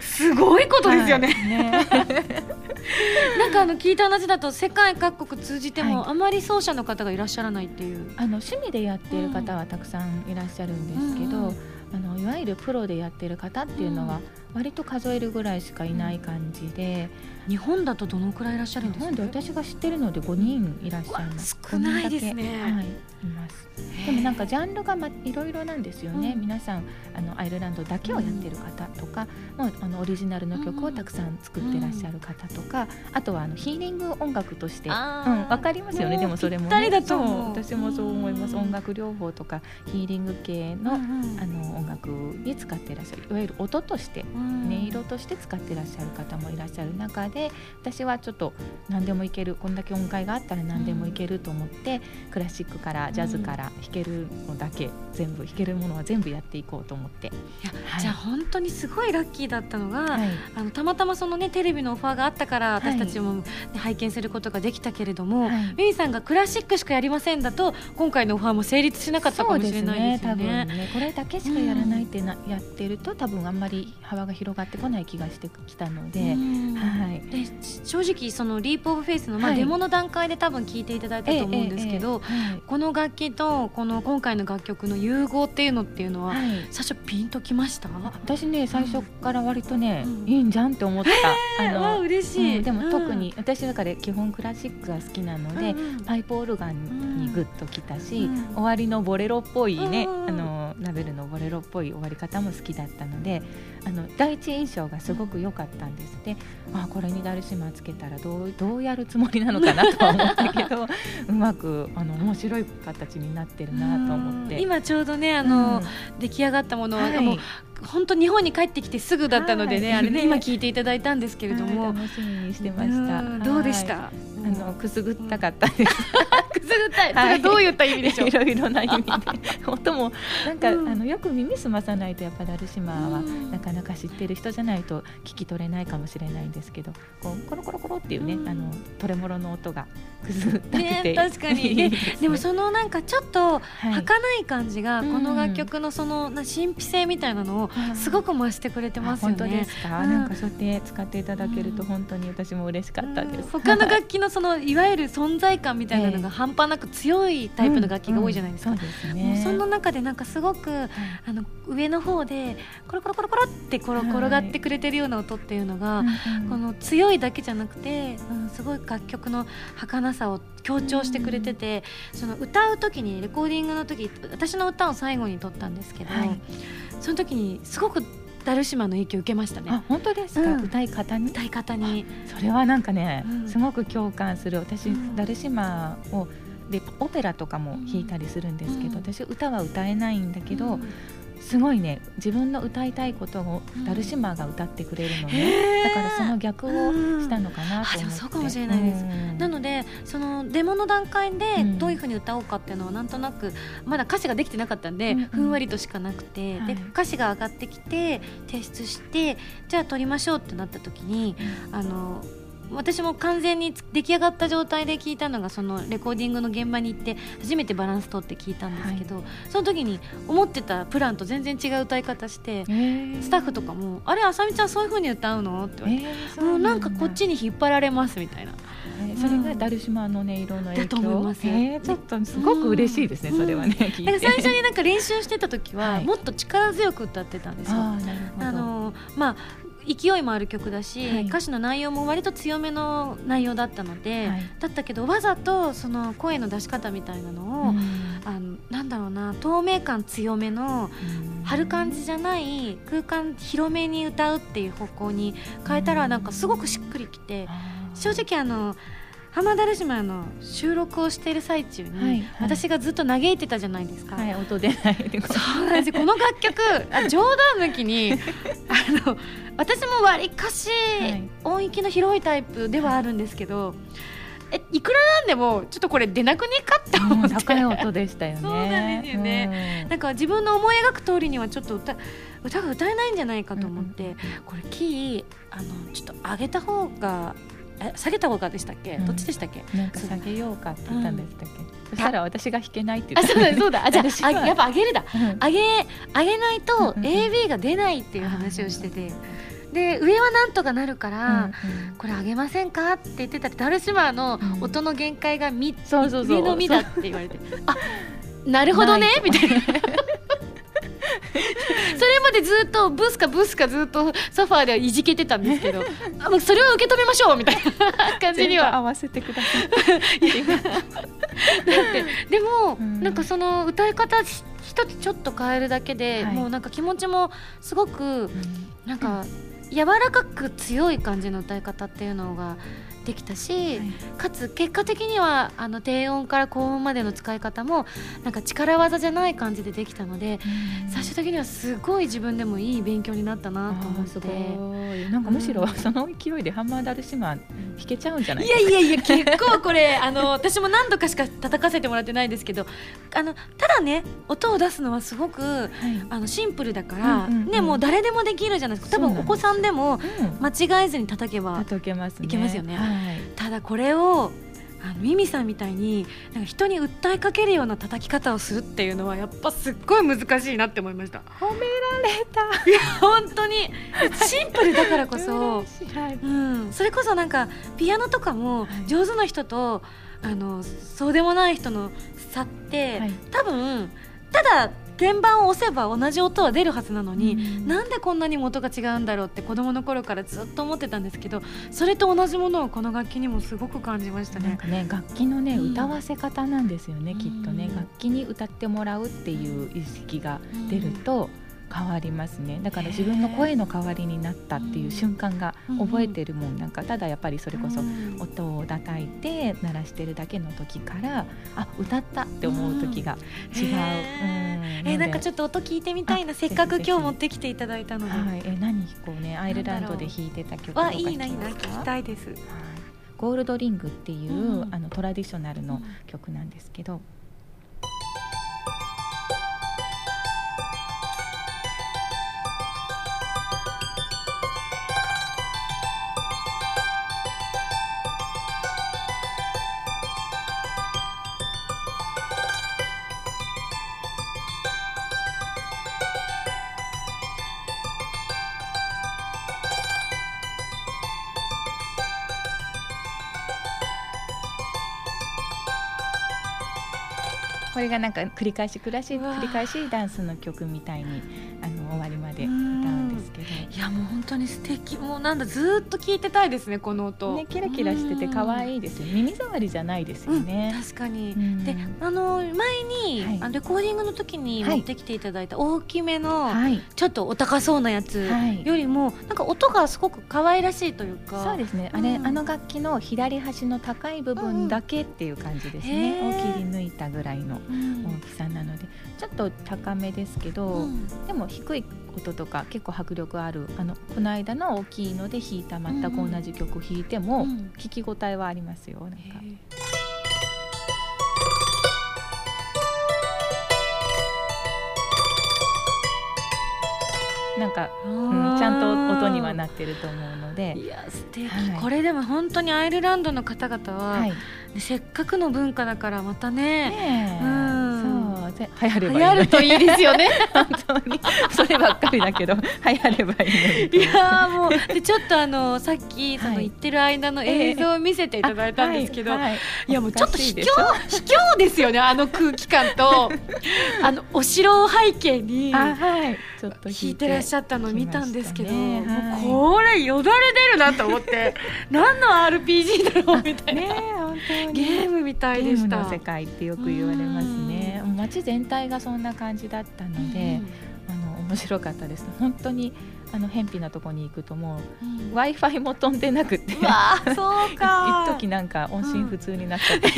すごいことですよね、はい。ね。なんかあの聞いた話だと世界各国通じても、はい。あまり奏者の方がいらっしゃらないっていう。あの趣味でやっている方はたくさんいらっしゃるんですけど、うん。あのいわゆるプロでやってる方っていうのは、割と数えるぐらいしかいない感じで、日本だとどのくらいいらっしゃるん日ですか？本で私が知ってるので5人いらっしゃいます。少ないですね。はい。いますでもなんかジャンルがまいろいろなんですよね、うん。皆さんあのアイルランドだけをやってる方とか、もうあのオリジナルの曲をたくさん作ってらっしゃる方とか、あとはあのヒーリング音楽として、うん、かりますよね。でもそれも、ね、だと私もそう思います、うん。音楽療法とかヒーリング系の,、うんうん。あの音楽に使ってらっしゃる。いわゆる音としてうん。音色として使ってらっしゃる方もいらっしゃる中で私はちょっと何でもいけるこんだけ音階があったら何でもいけると思って、クラシックからジャズから弾けるのだけ全部弾けるものは全部やっていこうと思って、いやはい。じゃあ本当にすごいラッキーだったのが、はい。あのたまたまそのねテレビのオファーがあったからはい。私たちも、ね拝見することができたけれども、はい。ミミさんがクラシックしかやりませんだと今回のオファーも成立しなかったかもしれないですよ多分ね。ねこれだけしかやらないってな、やってると多分あんまり幅が広がってこない気がしてきたので、うん。はいで正直その Leap of Faith の、まあはい。デモの段階で多分聞いていただいたと思うんですけど、この楽器とこの今回の楽曲の融合っていうのっていうのは、はい。最初ピンときました？私ね最初から割とね、うん。いいんじゃんって思った、あわあ嬉しい、うんでも特うん。に、私だから基本クラシックが好きなので、パイプオルガンにグッときたし、うん。終わりのボレロっぽいね、うん。あのラベルのボレロっぽい終わり方も好きだったのであの第一印象がすごく良かったんです。で、あこれにダルシマつけたらどうどうやるつもりなのかなとは思ったけど うまくあの面白い形になってるなと思って。今ちょうどねあの、うん。出来上がったものは、はい。もう本当日本に帰ってきてすぐだったのでね、はい。あれねね 今聞いていただいたんですけれども、はい楽しみにしてました。うんどうでしはいた、あのくすぐったかったです。くすぐった？い、はどういった意味でしょう？いろいろな意味で。音もなんか、うん。あのよく耳すまさないとやっぱダルシマはうん。なかなか知ってる人じゃないと聞き取れないかもしれないんですけどこうコロコロコロっていうね、うん。あのトレモロの音がくすぐったくて、ね確かに。ででもそのなんかちょっとはい。儚い感じが、うん。この楽曲のそのな神秘性みたいなのをすごく増してくれてますよね。あ本当ですか、うん。なんかそうやって使っていただけるとうん。本当に私も嬉しかったです、うん他の楽器のそのいわゆる存在感みたいなのが半端なく強いタイプの楽器が多いじゃないですか。うんうんそその中でなんかすごくあの上の方でコロコロコロコロって転がってくれてるような音っていうのが、うんうん。この強いだけじゃなくて、うん、すごい楽曲の儚さを強調してくれてて、その歌う時にレコーディングの時私の歌を最後に撮ったんですけど、はい。その時にすごくダルシマの影響を受けましたね。あ本当ですか、うん。歌い方に？歌い方に。それはなんかね、うん。すごく共感する。私、うん。ダルシマをでオペラとかも弾いたりするんですけど、うん。私歌は歌えないんだけど、うんすごいね。自分の歌いたいことをうん。ダルシマが歌ってくれるのへね、ー。だからその逆をしたのかなと思って、そうかもしれないです。うん。なのでそのデモの段階でうん。どういうふうに歌おうかっていうのはなんとなくまだ歌詞ができてなかったんで、ふんわりとしかなくて、はい。で歌詞が上がってきて提出してじゃあ撮りましょうってなった時にあの私も完全に出来上がった状態で聞いたのがそのレコーディングの現場に行って初めてバランス取って聞いたんですけど、その時に思ってたプランと全然違う歌い方してえー。スタッフとかも「あれあさみちゃんそういう風に歌うの?」って言われて。えーもうなんかこっちに、に引っ張られますみたいな。それがダルシマの音色の影響？だと思います。えーちょっとすごく嬉しいですね、うん。それはね聞いて。だから最初になんか練習してた時ははい。もっと力強く歌ってたんですよ。あーなるほど。あのまあ勢いもある曲だし、はい。歌詞の内容も割と強めの内容だったので、はい。だったけどわざとその声の出し方みたいなのを、うん。あのなんだろうな透明感強めの張る感じじゃない空間広めに歌うっていう方向に変えたらなんかすごくしっくりきて正直あの浜田ルシマの収録をしている最中に、はいはい。私がずっと嘆いてたじゃないですか。はい音出ないでそうなんですよ。この楽曲あ冗談抜きに あの私もわりかしはい。音域の広いタイプではあるんですけど、えいくらなんでもちょっとこれ出なくねえかって思って、うん高い音でしたよね。そうなんですよね。なんか自分の思い描く通りにはちょっと歌歌が歌えないんじゃないかと思って、これキーあのちょっと上げた方がえ下げた方がでしたっけ、うん。どっちでしたっけ？うんなんか下げようかって言ったんでしたっけ？そ したら私が弾けないって言あった。そうだそうだ。あじゃああやっぱ上げるだ。うん。上げ上げないとうんうんうん。AB が出ないっていう話をしてて。で上はなんとかなるから、これ上げませんかって言ってたらダルシマーのうん。音の限界がみ、そうそうそう。上のみだって言われて。あなるほどね。みたいな。それまでずっとブスかブスかずっとソファーでいじけてたんですけど。あもうそれを受け止めましょうみたいな感じには。合わせてください。でも、うん。なんかその歌い方し一つちょっと変えるだけで、はい。もうなんか気持ちもすごくなんか柔らかく強い感じの歌い方っていうのができたし、はい。かつ結果的にはあの低音から高音までの使い方もなんか力技じゃない感じでできたので、最終的にはすごい自分でもいい勉強になったなと思って。すごい。なんかむしろその勢いでハンマーダルシマン弾けちゃうんじゃないいやいやいや結構これ あの私も何度かしか叩かせてもらってないですけどあのただね音を出すのはすごくはい。あのシンプルだから、うんうんうん。ねもう誰でもできるじゃないですか。多分お子さんでもうん。間違えずに叩けば叩けますね。いけますよね。はいただこれをあのミミさんみたいになんか人に訴えかけるような叩き方をするっていうのはやっぱすっごい難しいなって思いました。褒められた。本当にシンプルだからこそ。うん、それこそなんかピアノとかもはい。上手な人と、あのそうでもない人の差って、はい。多分ただ鍵盤を押せば同じ音は出るはずなのに、うん。なんでこんなにも音が違うんだろうって子供の頃からずっと思ってたんですけどそれと同じものをこの楽器にもすごく感じましたね。なんかね楽器のね、うん。歌わせ方なんですよね、きっとね。うん楽器に歌ってもらうっていう意識が出ると変わりますね。だから自分の声の代わりになったっていう瞬間が覚えてるもん。なんかただやっぱりそれこそうん。音を叩いて鳴らしてるだけの時からあ歌ったって思う時が違う、うん。えなんかちょっと音聞いてみたいなあせっかく今日持ってきていただいたので、はい、え何こうねアイルランドで弾いてた曲といいな聞いいな聞きたいです。はい。ゴールドリングっていう、うん。あのトラディショナルの曲なんですけど、これがなんか繰り返し繰り返し繰り返しダンスの曲みたいにあの終わりまでやもう本当に素敵。もうなんだずーっと聞いてたいですねこの音、ね、キラキラしてて可愛いですよ耳障りじゃないですようんね。確かに、うん。であの前に、はい。あのレコーディングの時にはい。持ってきていただいた大きめの、はい、ちょっとお高そうなやつはい。よりも、なんか音がすごく可愛らしいというか。そうですね。あれ、うん。あの楽器の左端の高い部分だけっていう感じですね。を切り抜いたぐらいのうん。大きさなので、ちょっと高めですけど、うん。でも低い音とか結構迫力あるあのこの間の大きいので弾いた全く同じ曲弾いても、うん聞き応えはありますよ。なんか。なんか、あうん、ーちゃんと音にはなってると思うので。いや素敵、はいこれでも本当にアイルランドの方々は、はい。ねせっかくの文化だからまたねねえ、うんそうぜ流行ればいい流行るといいですよね。本当に。そればっかりだけど流行ればいいいやーもうでちょっとあのさっきそのはい言ってる間の映像を見せていただいたんですけど、あはい。はいいやもうちょっと卑怯卑怯ですよねあの空気感と。あのお城を背景にあはい。ちょっと弾いてらっしゃったのを見たんですけど、ね。はい。もうこれよだれ出るなと思って。何の RPG だろうみたいな、ねゲームみたいゲームでしたの世界ってよく言われますね。街全体がそんな感じだったので、あの面白かったです。本当にあの偏僻なとこに行くともうんうん。う w i f i も飛んでなくてそうか。一時なんか音信不通になっちゃって、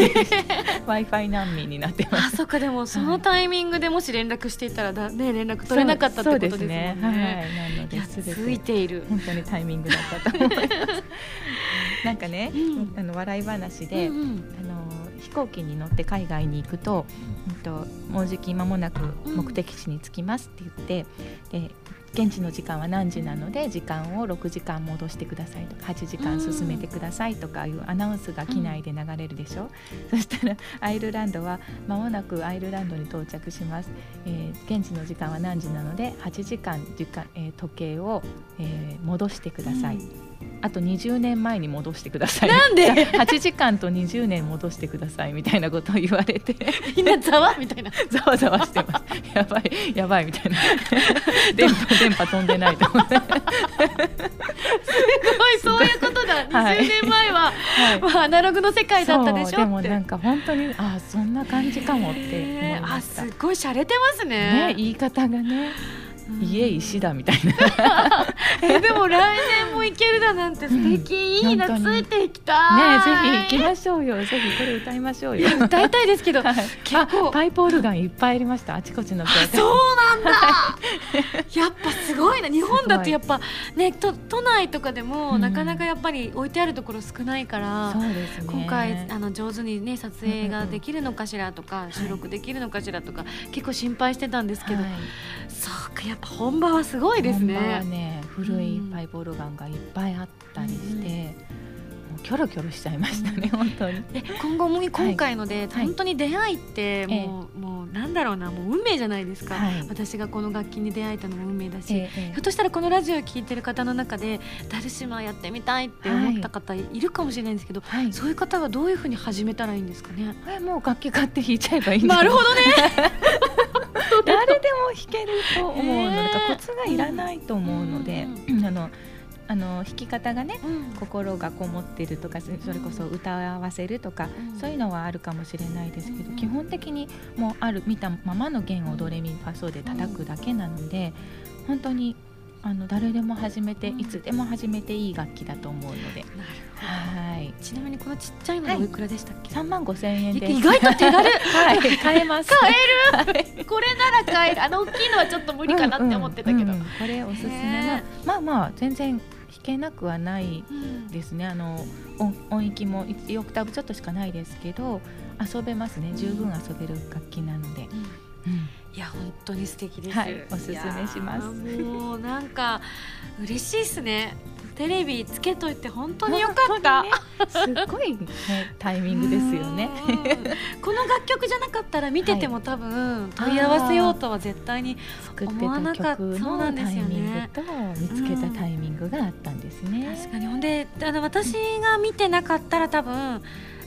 w i f i 難民になってまあすそっかでもそのタイミングでもし連絡していたらだ、ね、連絡取れなかったってことですね。はいなのでついている、本当にタイミングだったと思います。なんかね、うん。あの笑い話で、うんうん。あの飛行機に乗って海外に行くと,、うん、ともうじき間もなく目的地に着きますって言って、で現地の時間は何時なので時間を6時間戻してくださいとか8時間進めてくださいとかいうアナウンスが機内で流れるでしょ、そしたらアイルランドは間もなくアイルランドに到着します、えー現地の時間は何時なので8時間時間、えー時計を、えー戻してください、あと20年前に戻してください。なんで？8時間と20年戻してくださいみたいなことを言われて。みんなざざわみたいな。ざわざわしてます。やばいやばいみたいな。電波電波飛んでないと思ってすごいそういうことだ、はい。20年前は、はい。まあ、アナログの世界だったでしょ？でもなんか本当にあそんな感じかもって思いました。すごい洒落てますね。ね言い方がね。うん家石だみたいな。えでも来年も行けるだなんて素敵、うん。いいなついていきたい。ねぜひ行きましょうよ。ぜひこれ歌いましょうよ。歌いたいですけど はい。結構。あパイプオルガンいっぱいありました。あちこちのそうなんだ。やっぱすごいな。日本だとやっぱね都都内とかでも、うん。なかなかやっぱり置いてあるところ少ないからそうですね。今回あの上手にね撮影ができるのかしらとか、収録できるのかしらとか結構心配してたんですけど、はい。そうかやっぱ本場はすごいです本場はね。ね古いパイプオルガンがいっぱいあったりして、もうキョロキョロしちゃいましたね、本当に。え今後も今回ので、はい。本当に出会いってもう,、もうなんだろうなもう運命じゃないですか、はい。私がこの楽器に出会えたのも運命だし、ええひょっとしたらこのラジオを聴いてる方の中でダルシマやってみたいって思った方いるかもしれないんですけど、はい。そういう方はどういうふうに始めたらいいんですかね？えもう楽器買って弾いちゃえばいいんじゃなるほどね。誰でも弾けると思うの。で、ねえコツがいらないと思うので、うあのあの弾き方がねうん。心がこもってるとかそそれこそ歌わせるとか、うん。そういうのはあるかもしれないですけど、うん。基本的にもうある見たままの弦をドレミファソで叩くだけなので、本当にあの誰でも始めて、うんいつでも始めていい楽器だと思うので、はい。ちなみにこのちっちゃいのはおい。くらでしたっけ、3万5千円で。意外と手軽。はい。買えます。買える？これなら買える。あの大きいのはちょっと無理かなって思ってたけど、これおすすめへなまあまあ全然弾けなくはない。うん。ですねあの音音域も1オクターブちょっとしかないですけど遊べますね。十分遊べる楽器なので、うんいや本当に素敵です、はいおすすめします。もうなんか嬉しいですね。テレビつけといて本当によかった、ねすごい、ね、タイミングですよね。うん。この楽曲じゃなかったら見てても多分問い合わせようとは絶対に作って思わなたかった。曲そうなんですよね。ミングと見つけたタイミングがあったんですね。確かに。ほんであの私が見てなかったら多分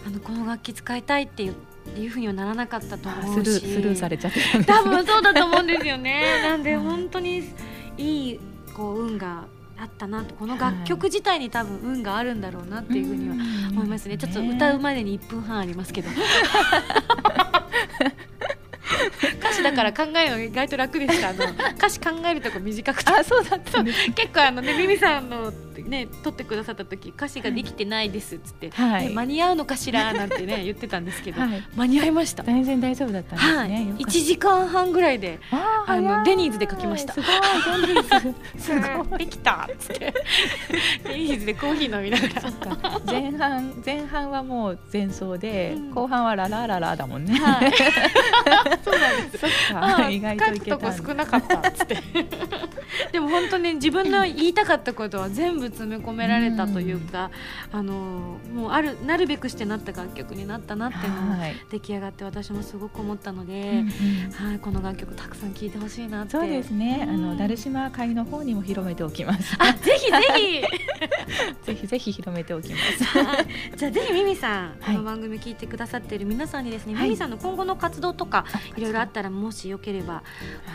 あのこの楽器使いたいっていういうふうにはならなかったとあ思うし。スルースルーされちゃってね。多分そうだと思うんですよね。なんではい本当にいいこう運があったなと。この楽曲自体に多分運があるんだろうなっていうふうには思いますね。ちょっと歌うまでに1分半ありますけど 歌詞だから考えるの意外と楽でした。あの 歌詞考えるとこ短くて。あそうだった。結構あのねミミさんのね撮ってくださった時歌詞ができてないですっつって、はい。ね間に合うのかしら？なんてね 言ってたんですけど、はい。間に合いました。全然大丈夫だったんですはい、ね。よかった。1時間半ぐらいであのデニーズで書きました。すごいデニーズ。すごい。できたっつって。デニーズでコーヒー飲みながら。前半前半はもう前奏で、うん。後半はララララだもんね。はい。そうなんですそっあか 意外と書くとこ少なかったっつって。でも本当に自分の言いたかったことは全部詰め込められたというか、あのもうあるなるべくしてなった楽曲になったなっていうのもはい。出来上がって私もすごく思ったので、うんうん。はい、この楽曲たくさん聴いてほしいなって。そうですね。あうん。のダルシマ会の方にも広めておきます。あぜひぜひ。ぜひぜひ広めておきます。はいじゃあぜひミミさん、はい。この番組聞いてくださっている皆さんにですね、はい。ミミさんの今後の活動とかあいろいろあったらもしよければ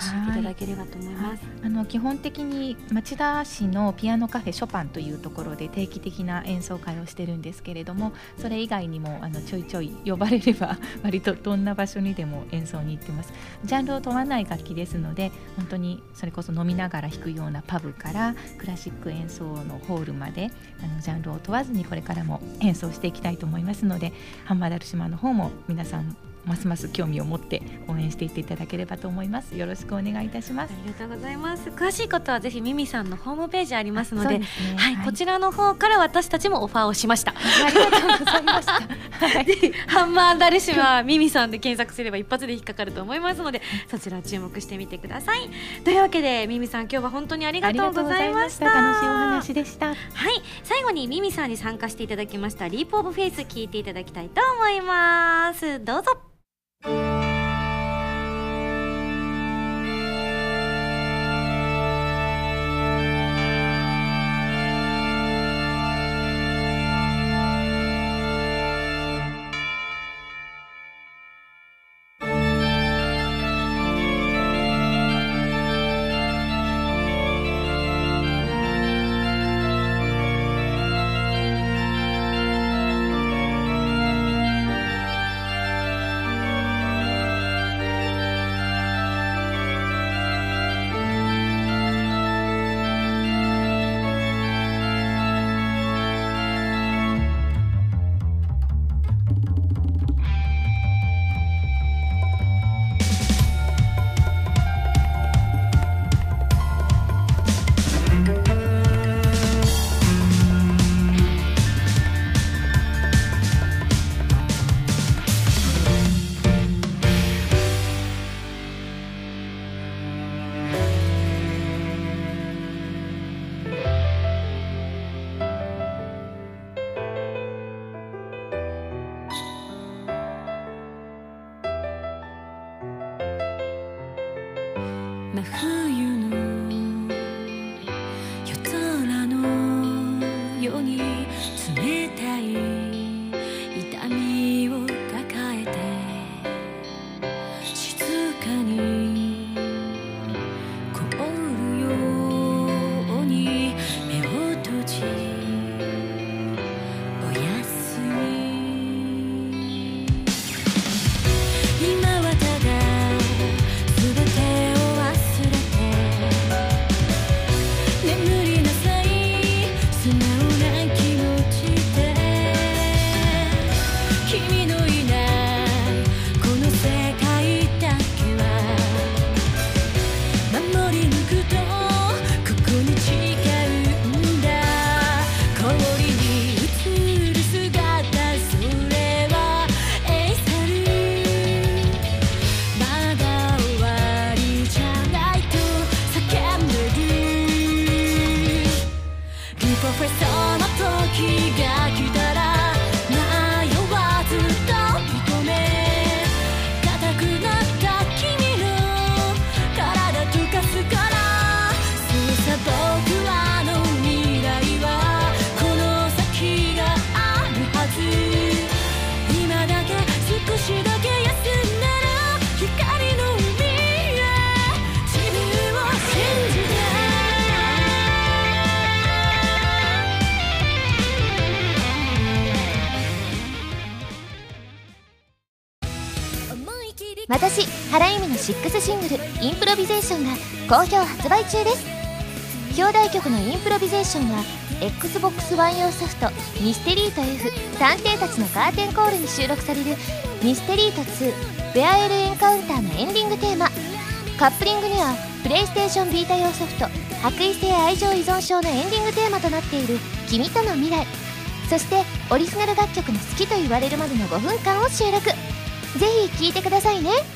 教えていただければと思います。あの基本的に町田市のピアノカフェショパンというところで定期的な演奏会をしてるんですけれどもそれ以外にもあのちょいちょい呼ばれれば 割とどんな場所にでも演奏に行ってますジャンルを問わない楽器ですので本当にそれこそ飲みながら弾くようなパブからクラシック演奏のホールまであのジャンルを問わずにこれからも演奏していきたいと思いますのでハンマーダルシマの方も皆さんますます興味を持って応援していっていただければと思いますよろしくお願いいたしますありがとうございます。詳しいことはぜひミミさんのホームページありますので、そうすねはい、こちらの方から私たちもオファーをしました。ありがとうございました。はい、ハンマーダルシマミミさんで検索すれば一発で引っかかると思いますので、そちら注目してみてください。というわけでミミさん今日は本当にありがとうございました。楽しいお話でした。はい、最後にミミさんに参加していただきました Leap of Faith 聞いていただきたいと思います。どうぞ。真好評発売中です。表題曲の「インプロビゼーション」は XBOX1 用ソフト「ミステリート F 探偵たちのカーテンコール」に収録される「ミステリート2ベアエルエンカウンター」のエンディングテーマ。カップリングにはプレイステーションビータ用ソフト「白衣性愛情依存症」のエンディングテーマとなっている「君との未来」そしてオリジナル楽曲の好きと言われるまでの5分間を収録。ぜひ聴いてくださいね。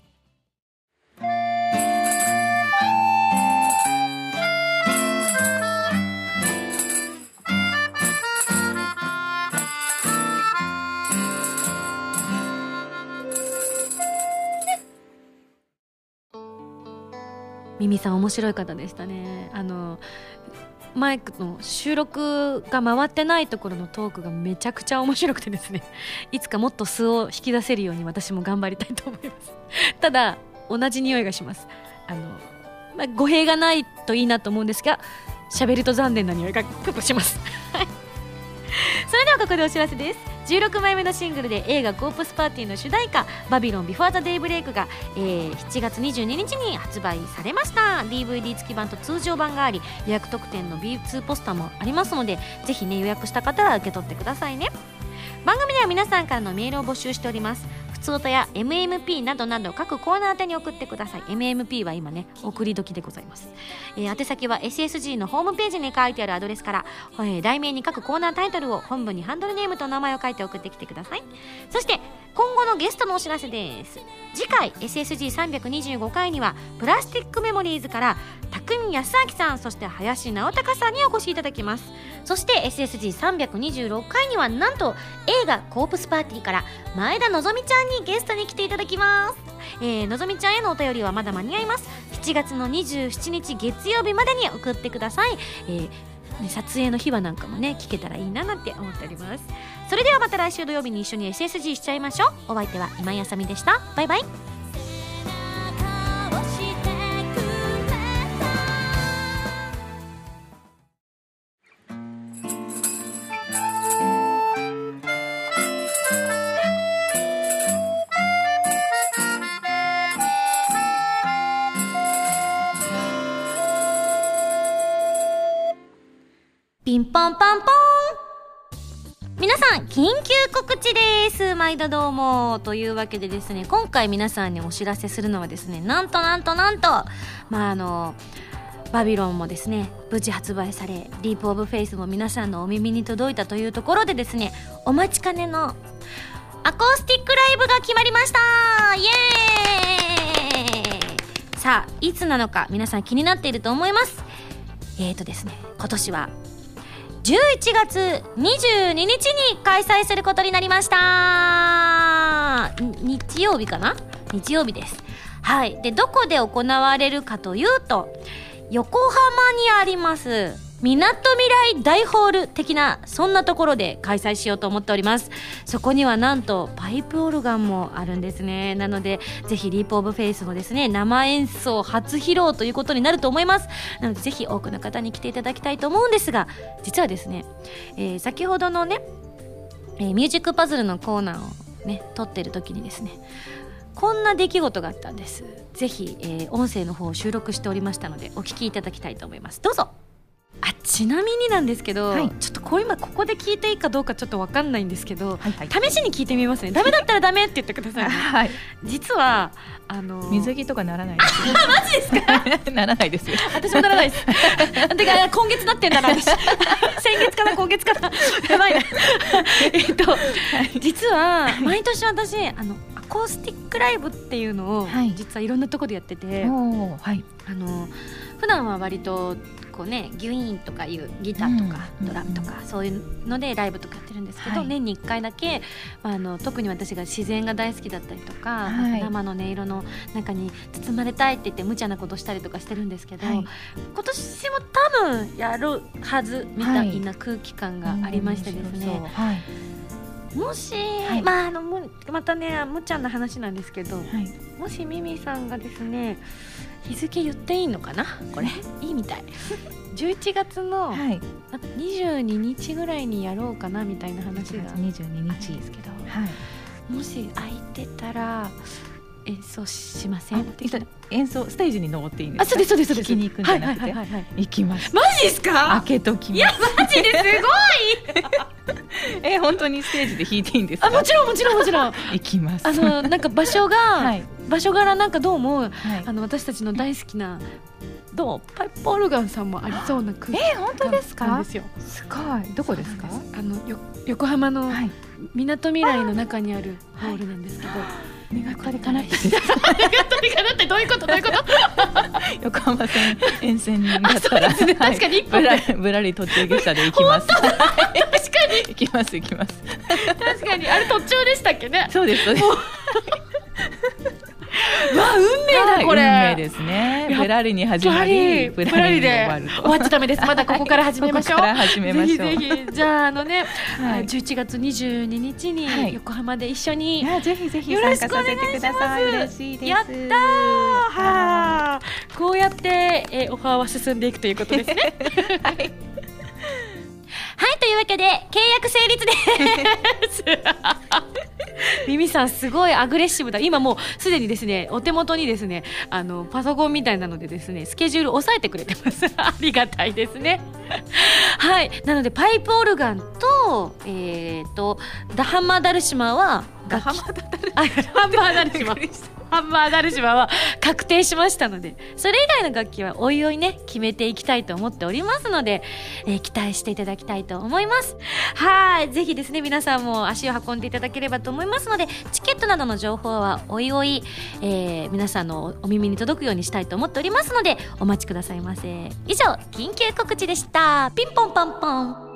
ミミさん面白い方でしたね。あのマイクの収録が回ってないところのトークがめちゃくちゃ面白くてですね。いつかもっと素を引き出せるように私も頑張りたいと思います。ただ同じ匂いがします。あの、まあ、語弊がないといいなと思うんですが喋ると残念な匂いがちょっとします。それではここでお知らせです。16枚目のシングルで映画「コープスパーティー」の主題歌「バビロンビフォーザデイブレイクが、えー7月22日に発売されました。DVD 付き版と通常版があり予約特典の B2 ポスターもありますのでぜひね予約した方は受け取ってくださいね。番組では皆さんからのメールを募集しております。普通たや MMP などなど各コーナー宛てに送ってください。MMP は今ね送り時でございます、えー宛先は SSG のホームページに書いてあるアドレスから、えー題名に各コーナータイトルを本文にハンドルネームと名前を書いて送ってきてください。そして今後のゲストのお知らせです。次回 SSG325 回にはプラスティックメモリーズから匠康明さんそして林直隆さんにお越しいただきます。そして SSG326 回にはなんと映画「コープスパーティー」から前田のぞみちゃんにゲストに来ていただきます、えーのぞみちゃんへのお便りはまだ間に合います。7月の27日月曜日までに送ってください、えー撮影の日はなんかもね聞けたらいいななんて思っております。それではまた来週土曜日に一緒に SSG しちゃいましょう。お相手は今井あさみでした。バイバイ。緊急告知です毎度どうも。というわけでですね今回皆さんにお知らせするのはですねなんとなんとなんとまああのバビロンもですね無事発売されディープオブフェイスも皆さんのお耳に届いたというところでですねお待ちかねのアコースティックライブが決まりました。イエーイ。さあいつなのか皆さん気になっていると思います。えーとですね今年は11月22日に開催することになりました。日曜日かな？日曜日です。はい。でどこで行われるかというと横浜にありますみなとみらい大ホール的なそんなところで開催しようと思っております。そこにはなんとパイプオルガンもあるんですね。なのでぜひ Leap of Faith のですね生演奏初披露ということになると思います。なのでぜひ多くの方に来ていただきたいと思うんですが実はですね、えー先ほどのね、えーミュージックパズルのコーナーをね撮ってる時にですねこんな出来事があったんです。ぜひ、えー音声の方を収録しておりましたのでお聞きいただきたいと思います。どうぞ。あちなみになんですけど、はい。ちょっとこう今ここで聞いていいかどうかちょっとわかんないんですけど、はいはい。試しに聞いてみますね。ダメだったらダメって言ってくださいね。はい。実はあの水着とかならないです。よマジですか？ならないですよ。私もならないです。てか今月なってんだな私。先月かな今月かな。やばいな。えっと、実は毎年私あのアコースティックライブっていうのを、はい。実はいろんなところでやってて、あの普段は割とこうねギュイーンとかいうギターとかうんドラムとかそういうのでライブとかやってるんですけど、はい。年に1回だけ、まあ、あの特に私が自然が大好きだったりとか,、はい。生の音色の中に包まれたいって言って無茶なことしたりとかしてるんですけど、はい。今年も多分やるはずみたいな空気感がありましてですね、うん面白そうはい。もし、い。まああのむまたねむちゃんの話なんですけど、はい。もしミミさんがですね日付言っていいのかな？これ。いいみたい。11月のはい。あ22日ぐらいにやろうかなみたいな話1が月22あ日ですけど。はい。もし空いてたら演奏しません？演奏ステージに登っていいんですか？あそうですそうですそうです。に行くんじゃなくて？はいはいはいはい。行きます。マジですか？開けときいやマジですごい！え本当にステージで弾いていいんですか？あもちろんもちろんもちろん。行きます。あのなんか場所が、はい場所柄なんかどうもはい。あの私たちの大好きなどうパイプオルガンさんもありそうな空気え本当ですか？なんですよ。すごい。どこですか？あのよ横浜のはい。みなとみらいの中にあるホールなんですけど、願ったりかなって。願ったりかなってどういうこと？どういうこと？横浜線沿線だったら ね。はい。確かに一本ぶらぶらり途中下車で行きます。確か確かに。行きます行きます。確かに。あれ途中でしたっけね？そうですそうです わ運命だこれ、運命ですね。やっぶらりに始まりりぶらりに終わると。終わっちゃダメです。まだここから始めましょう。ここから始めましょう。ぜひぜひ。じゃああのね、はい。11月22日にはい。横浜で一緒に、いやぜひぜひ参加させてください。い嬉しいです。やったー。はーこうやって、えーオファーは進んでいくということですね。はいはいというわけで契約成立です。ミミさんすごいアグレッシブだ。今もうすでにですねお手元にですねあのパソコンみたいなのでですねスケジュール押さえてくれてます。ありがたいですね。はい。なのでパイプオルガンとえっ、とダハンマーダルシマはダハンマーダルシマハンマーダルシマは確定しましたのでそれ以外の楽器はおいおいね決めていきたいと思っておりますので、えー期待していただきたいと思います。はいぜひですね皆さんも足を運んでいただければと思いますのでチケットなどの情報はおいおい、えー皆さんのお耳に届くようにしたいと思っておりますのでお待ちくださいませ。以上緊急告知でした。ピンポンパンポン